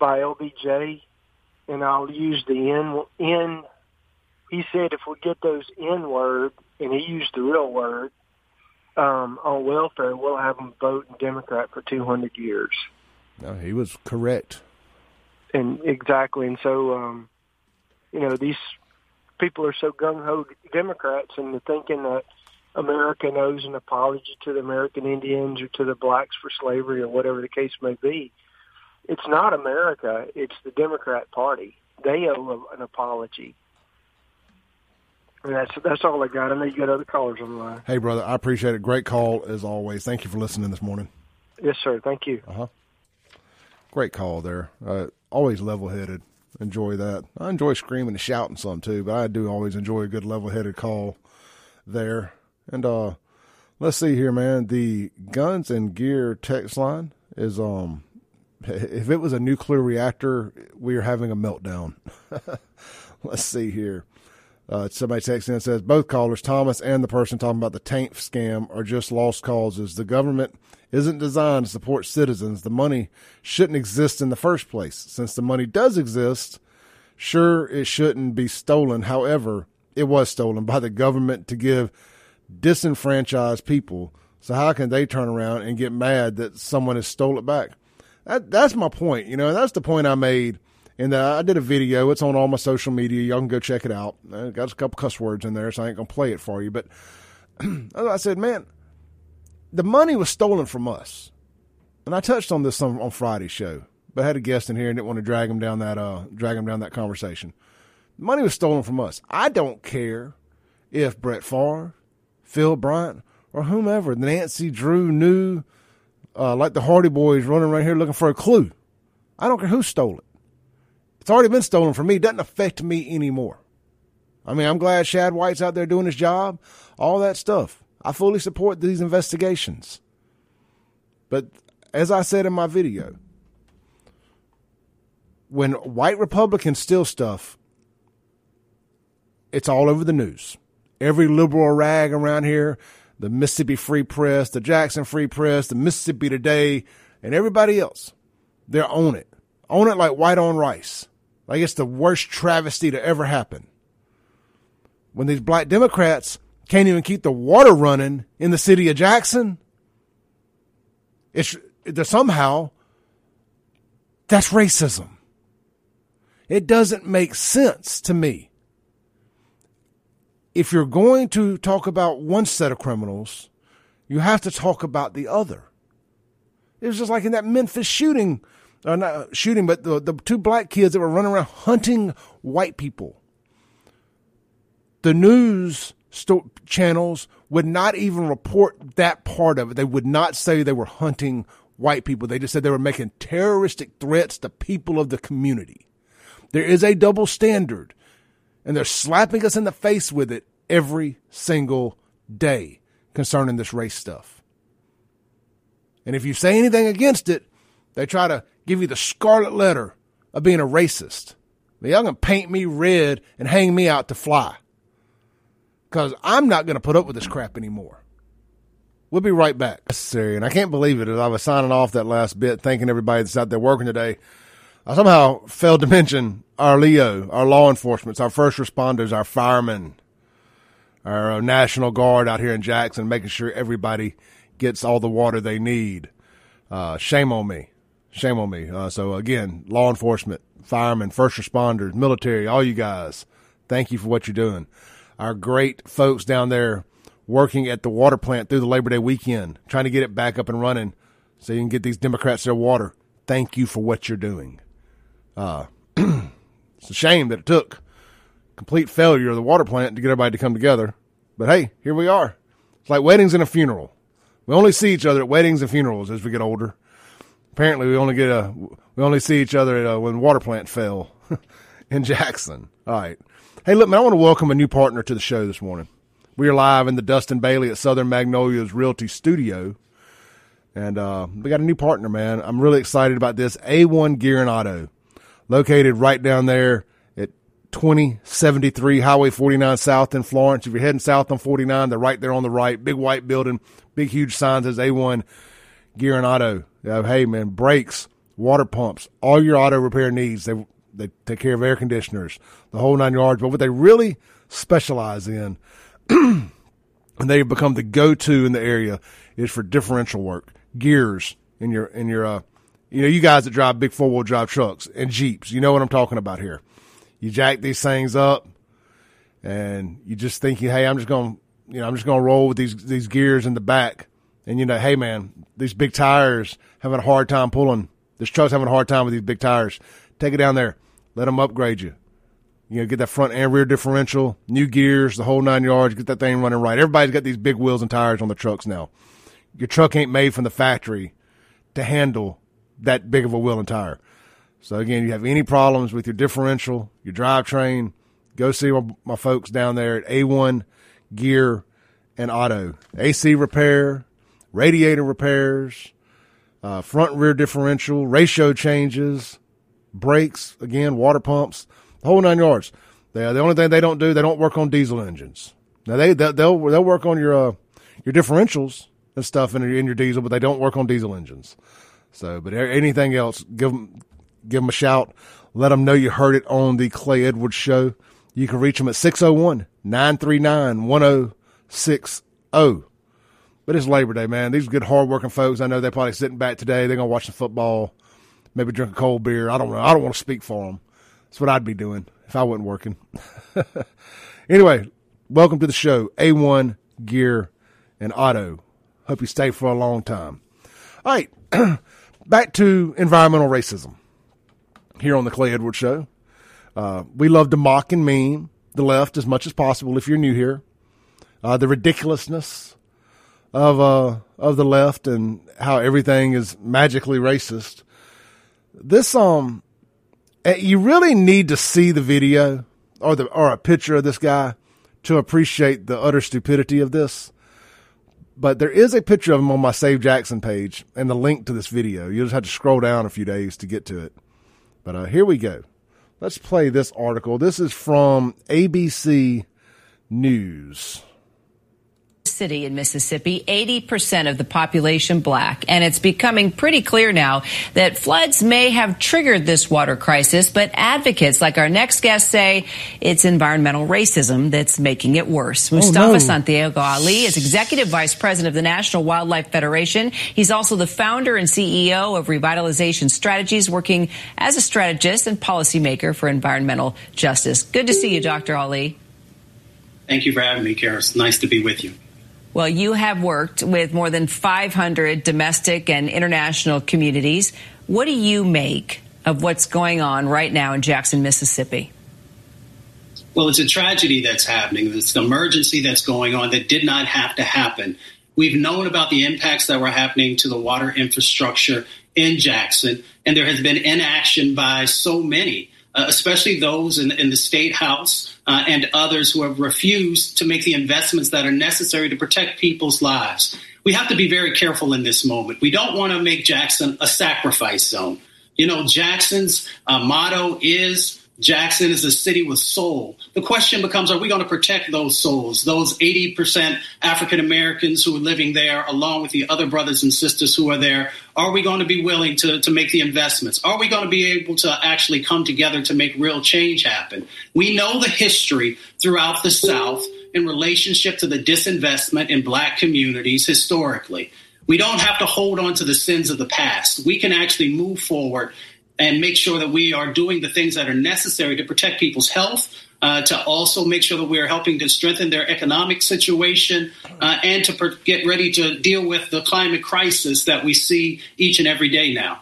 by LBJ, and I'll use the N N. He said, "If we get those N word," and he used the real word um, on welfare, we'll have them voting Democrat for 200 years. No, he was correct. And exactly, and so um, you know these people are so gung ho Democrats into thinking that America owes an apology to the American Indians or to the blacks for slavery or whatever the case may be. It's not America; it's the Democrat Party. They owe an apology. And that's that's all I got. I know you got other callers on the line. Hey, brother, I appreciate it. Great call as always. Thank you for listening this morning. Yes, sir. Thank you. Uh huh. Great call there. Uh, always level headed. Enjoy that. I enjoy screaming and shouting some too, but I do always enjoy a good level headed call there. And uh, let's see here, man. The guns and gear text line is um, <laughs> if it was a nuclear reactor, we are having a meltdown. <laughs> let's see here. Uh, somebody texts in and says both callers, Thomas and the person talking about the TANF scam, are just lost causes. The government isn't designed to support citizens. The money shouldn't exist in the first place. Since the money does exist, sure, it shouldn't be stolen. However, it was stolen by the government to give disenfranchised people. So how can they turn around and get mad that someone has stole it back? That, that's my point. You know, that's the point I made and uh, I did a video. It's on all my social media. Y'all can go check it out. I got a couple cuss words in there, so I ain't gonna play it for you. But <clears throat> I said, man, the money was stolen from us, and I touched on this on, on Friday's show. But I had a guest in here and didn't want to drag him down that uh drag him down that conversation. The money was stolen from us. I don't care if Brett Favre, Phil Bryant, or whomever, Nancy Drew knew, uh, like the Hardy Boys running around here looking for a clue. I don't care who stole it. It's already been stolen from me. It doesn't affect me anymore. I mean, I'm glad Shad White's out there doing his job, all that stuff. I fully support these investigations. But as I said in my video, when white Republicans steal stuff, it's all over the news. Every liberal rag around here, the Mississippi Free Press, the Jackson Free Press, the Mississippi Today, and everybody else, they're on it. Own it like white on rice. Like it's the worst travesty to ever happen. When these black Democrats can't even keep the water running in the city of Jackson, it's somehow that's racism. It doesn't make sense to me. If you're going to talk about one set of criminals, you have to talk about the other. It was just like in that Memphis shooting uh, not shooting, but the, the two black kids that were running around hunting white people. The news sto- channels would not even report that part of it. They would not say they were hunting white people. They just said they were making terroristic threats to people of the community. There is a double standard, and they're slapping us in the face with it every single day concerning this race stuff. And if you say anything against it, they try to give you the scarlet letter of being a racist. Y'all gonna paint me red and hang me out to fly. Because I'm not gonna put up with this crap anymore. We'll be right back. And I can't believe it. As I was signing off that last bit, thanking everybody that's out there working today, I somehow failed to mention our Leo, our law enforcement, our first responders, our firemen, our uh, National Guard out here in Jackson, making sure everybody gets all the water they need. Uh, shame on me. Shame on me. Uh, so again, law enforcement, firemen, first responders, military, all you guys, thank you for what you're doing. Our great folks down there working at the water plant through the Labor Day weekend, trying to get it back up and running so you can get these Democrats their water. Thank you for what you're doing. Uh, <clears throat> it's a shame that it took complete failure of the water plant to get everybody to come together. But hey, here we are. It's like weddings and a funeral. We only see each other at weddings and funerals as we get older. Apparently, we only get a we only see each other at, uh, when water plant fell <laughs> in Jackson. All right. Hey, look, man, I want to welcome a new partner to the show this morning. We are live in the Dustin Bailey at Southern Magnolias Realty Studio. And uh, we got a new partner, man. I'm really excited about this. A1 Gear and Auto, located right down there at 2073 Highway 49 South in Florence. If you're heading south on 49, they're right there on the right. Big white building, big huge sign says A1 Gear and Auto. Hey, man, brakes, water pumps, all your auto repair needs. They they take care of air conditioners, the whole nine yards. But what they really specialize in <clears throat> and they've become the go-to in the area is for differential work, gears in your in your uh, you know you guys that drive big four-wheel drive trucks and jeeps, you know what I'm talking about here. You jack these things up, and you just think, hey, I'm just going, to, you know, I'm just going to roll with these these gears in the back, and you know, hey, man, these big tires having a hard time pulling. This truck's having a hard time with these big tires. Take it down there. Let them upgrade you. You know, get that front and rear differential, new gears, the whole nine yards, get that thing running right. Everybody's got these big wheels and tires on the trucks now. Your truck ain't made from the factory to handle that big of a wheel and tire. So again, you have any problems with your differential, your drivetrain, go see my, my folks down there at A1 Gear and Auto. AC repair, radiator repairs, uh, front rear differential, ratio changes, brakes, again, water pumps the whole nine yards. They, the only thing they don't do, they don't work on diesel engines. Now they they'll they'll work on your uh, your differentials and stuff in your, in your diesel, but they don't work on diesel engines. So, but anything else, give them give them a shout. Let them know you heard it on the Clay Edwards show. You can reach them at 601-939-1060. But it's Labor Day, man. These are good, hardworking folks. I know they're probably sitting back today. They're going to watch the football, maybe drink a cold beer. I don't know. I don't want to speak for them. That's what I'd be doing if I wasn't working. <laughs> anyway, welcome to the show, A1 Gear and Auto. Hope you stay for a long time. All right, <clears throat> back to environmental racism here on the Clay Edwards Show. Uh, we love to mock and meme the left as much as possible if you're new here. Uh, the ridiculousness of uh, of the left and how everything is magically racist. This um uh, you really need to see the video or the or a picture of this guy to appreciate the utter stupidity of this. But there is a picture of him on my Save Jackson page and the link to this video. You just have to scroll down a few days to get to it. But uh, here we go. Let's play this article. This is from ABC News city in Mississippi, 80% of the population black. And it's becoming pretty clear now that floods may have triggered this water crisis, but advocates like our next guest say it's environmental racism that's making it worse. Oh, Mustafa no. Santiago Ali is executive vice president of the National Wildlife Federation. He's also the founder and CEO of Revitalization Strategies, working as a strategist and policymaker for environmental justice. Good to see you, Dr. Ali. Thank you for having me, Karis. Nice to be with you. Well, you have worked with more than 500 domestic and international communities. What do you make of what's going on right now in Jackson, Mississippi? Well, it's a tragedy that's happening. It's an emergency that's going on that did not have to happen. We've known about the impacts that were happening to the water infrastructure in Jackson, and there has been inaction by so many especially those in, in, the state house uh, and others who have refused to make the investments that are necessary to protect people's lives. We have to be very careful in this moment. We don't want to make Jackson a sacrifice zone. You know, Jackson's uh, motto is Jackson is a city with soul. The question becomes are we going to protect those souls, those 80% African Americans who are living there, along with the other brothers and sisters who are there? Are we going to be willing to, to make the investments? Are we going to be able to actually come together to make real change happen? We know the history throughout the South in relationship to the disinvestment in black communities historically. We don't have to hold on to the sins of the past. We can actually move forward and make sure that we are doing the things that are necessary to protect people's health, uh, to also make sure that we are helping to strengthen their economic situation, uh, and to per- get ready to deal with the climate crisis that we see each and every day now.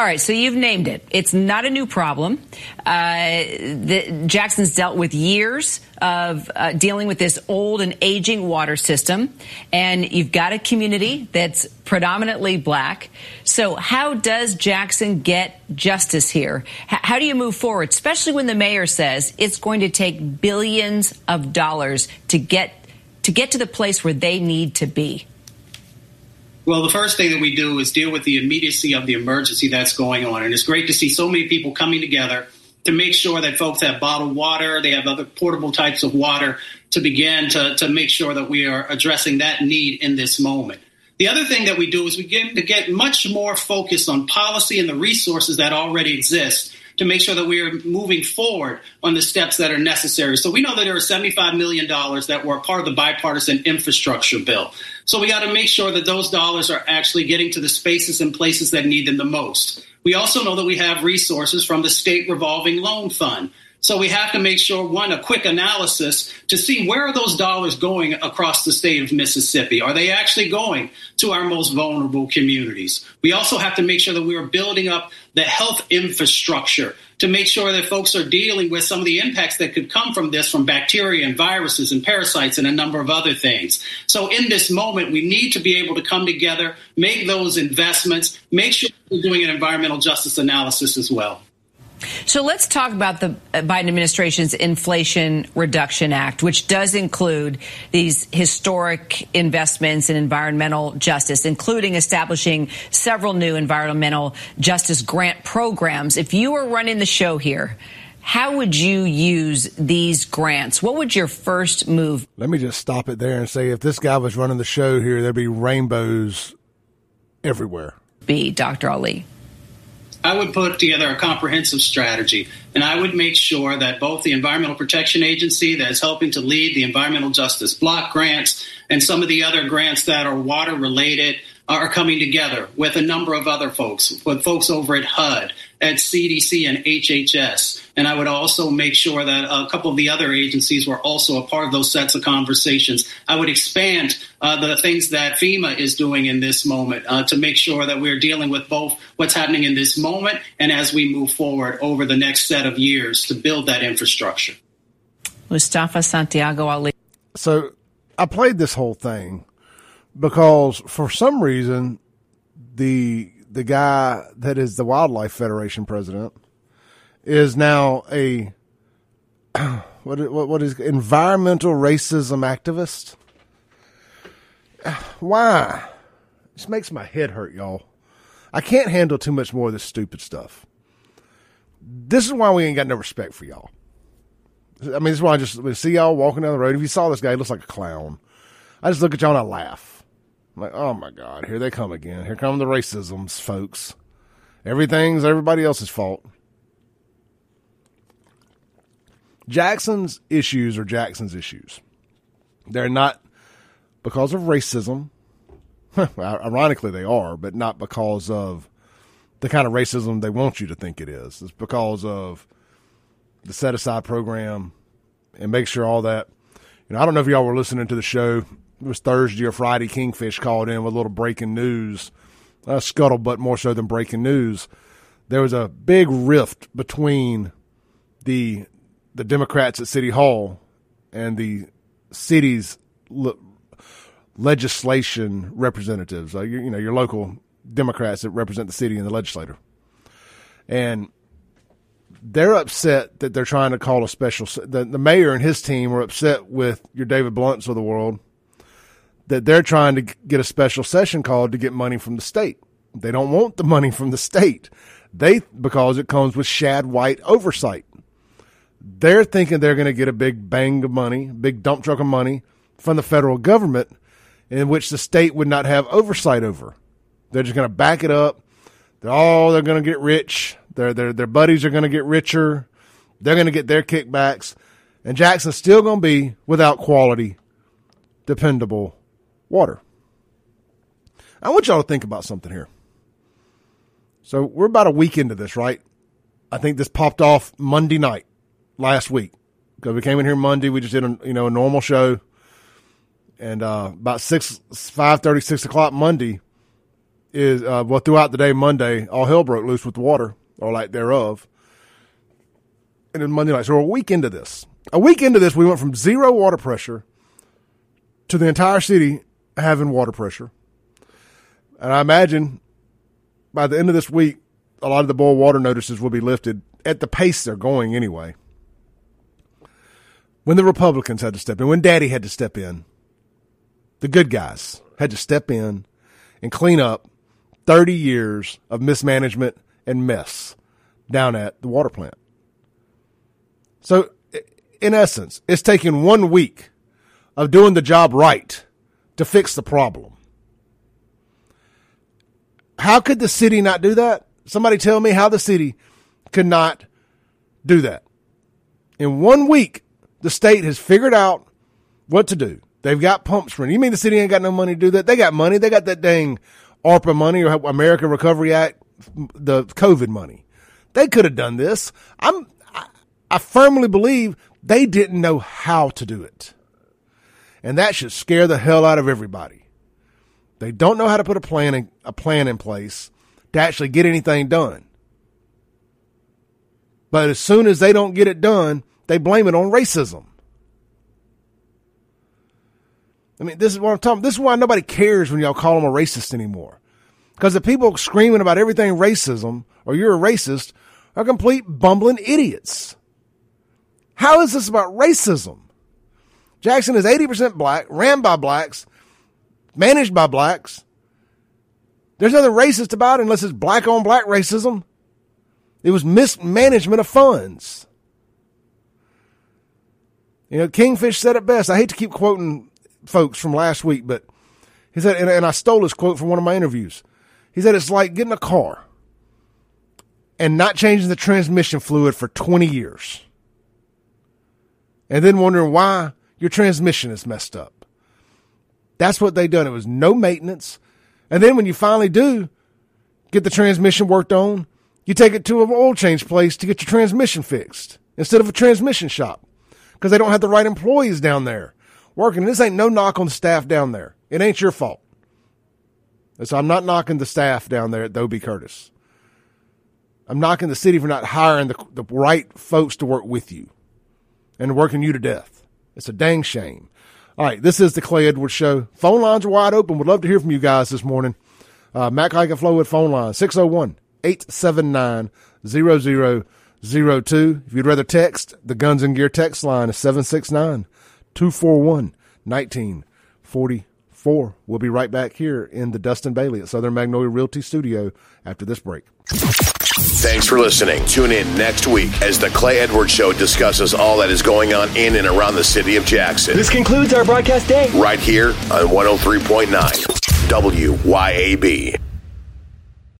All right, so you've named it. It's not a new problem. Uh, the, Jackson's dealt with years of uh, dealing with this old and aging water system, and you've got a community that's predominantly black. So, how does Jackson get justice here? H- how do you move forward, especially when the mayor says it's going to take billions of dollars to get to get to the place where they need to be? Well, the first thing that we do is deal with the immediacy of the emergency that's going on. And it's great to see so many people coming together to make sure that folks have bottled water, they have other portable types of water to begin to, to make sure that we are addressing that need in this moment. The other thing that we do is we get to get much more focused on policy and the resources that already exist to make sure that we are moving forward on the steps that are necessary. So we know that there are $75 million that were part of the bipartisan infrastructure bill. So we got to make sure that those dollars are actually getting to the spaces and places that need them the most. We also know that we have resources from the state revolving loan fund. So we have to make sure, one, a quick analysis to see where are those dollars going across the state of Mississippi? Are they actually going to our most vulnerable communities? We also have to make sure that we are building up the health infrastructure to make sure that folks are dealing with some of the impacts that could come from this from bacteria and viruses and parasites and a number of other things. So in this moment, we need to be able to come together, make those investments, make sure we're doing an environmental justice analysis as well. So let's talk about the uh, Biden administration's Inflation Reduction Act, which does include these historic investments in environmental justice, including establishing several new environmental justice grant programs. If you were running the show here, how would you use these grants? What would your first move? Let me just stop it there and say if this guy was running the show here, there'd be rainbows everywhere. Be Dr. Ali. I would put together a comprehensive strategy, and I would make sure that both the Environmental Protection Agency, that is helping to lead the Environmental Justice Block grants, and some of the other grants that are water related, are coming together with a number of other folks, with folks over at HUD, at CDC, and HHS. And I would also make sure that a couple of the other agencies were also a part of those sets of conversations. I would expand uh, the things that FEMA is doing in this moment uh, to make sure that we're dealing with both what's happening in this moment and as we move forward over the next set of years to build that infrastructure. Mustafa Santiago Ali. So I played this whole thing because for some reason the the guy that is the Wildlife Federation president is now a <clears throat> what what what is environmental racism activist. <sighs> Why? This makes my head hurt, y'all. I can't handle too much more of this stupid stuff. This is why we ain't got no respect for y'all. I mean, this is why I just see y'all walking down the road. If you saw this guy, he looks like a clown. I just look at y'all and I laugh. I'm like, oh my God, here they come again. Here come the racisms, folks. Everything's everybody else's fault. Jackson's issues are Jackson's issues. They're not because of racism. <laughs> Ironically, they are, but not because of the kind of racism they want you to think it is. It's because of the set aside program and make sure all that. You know, I don't know if y'all were listening to the show it was Thursday or Friday, Kingfish called in with a little breaking news, uh, scuttlebutt more so than breaking news. There was a big rift between the the Democrats at City Hall and the city's le- legislation representatives. Uh, you, you know, your local Democrats that represent the city and the legislature. And they're upset that they're trying to call a special. The, the mayor and his team are upset with your David Blounts of the world that they're trying to get a special session called to get money from the state. They don't want the money from the state. They because it comes with Shad White oversight. They're thinking they're going to get a big bang of money, big dump truck of money from the federal government, in which the state would not have oversight over. They're just going to back it up. They're all they're going to get rich. Their their their buddies are going to get richer. They're going to get their kickbacks, and Jackson's still going to be without quality, dependable water. I want y'all to think about something here. So we're about a week into this, right? I think this popped off Monday night last week because we came in here Monday. We just did a you know a normal show, and uh, about six five thirty six o'clock Monday is uh, well throughout the day Monday all hell broke loose with water or like thereof, and then Monday night. So we're a week into this. A week into this, we went from zero water pressure to the entire city having water pressure, and I imagine by the end of this week, a lot of the boil water notices will be lifted at the pace they're going anyway. When the Republicans had to step in, when Daddy had to step in, the good guys had to step in and clean up 30 years of mismanagement and mess down at the water plant. So, in essence, it's taken one week of doing the job right to fix the problem. How could the city not do that? Somebody tell me how the city could not do that. In one week, the state has figured out what to do. They've got pumps running. You mean the city ain't got no money to do that? They got money. They got that dang ARPA money or American Recovery Act, the COVID money. They could have done this. I'm, I, I firmly believe they didn't know how to do it. And that should scare the hell out of everybody. They don't know how to put a plan in, a plan in place to actually get anything done. But as soon as they don't get it done, they blame it on racism. I mean, this is what I'm talking. This is why nobody cares when y'all call them a racist anymore. Because the people screaming about everything racism or you're a racist are complete bumbling idiots. How is this about racism? Jackson is 80% black, ran by blacks, managed by blacks. There's nothing racist about it unless it's black on black racism. It was mismanagement of funds. You know, Kingfish said it best. I hate to keep quoting folks from last week, but he said, and, and I stole this quote from one of my interviews. He said, it's like getting a car and not changing the transmission fluid for 20 years and then wondering why your transmission is messed up. That's what they done. It was no maintenance. And then when you finally do get the transmission worked on, you take it to an oil change place to get your transmission fixed instead of a transmission shop because they don't have the right employees down there working. And this ain't no knock on the staff down there. It ain't your fault. so I'm not knocking the staff down there at O.B. Curtis. I'm knocking the city for not hiring the, the right folks to work with you and working you to death. It's a dang shame. All right, this is the Clay Edwards Show. Phone lines are wide open. Would love to hear from you guys this morning. Uh, Haik and Flowood phone line 601 879 0002. If you'd rather text, the Guns and Gear text line is 769 241 1944. We'll be right back here in the Dustin Bailey at Southern Magnolia Realty Studio after this break. Thanks for listening. Tune in next week as the Clay Edwards Show discusses all that is going on in and around the city of Jackson. This concludes our broadcast day. Right here on 103.9 WYAB.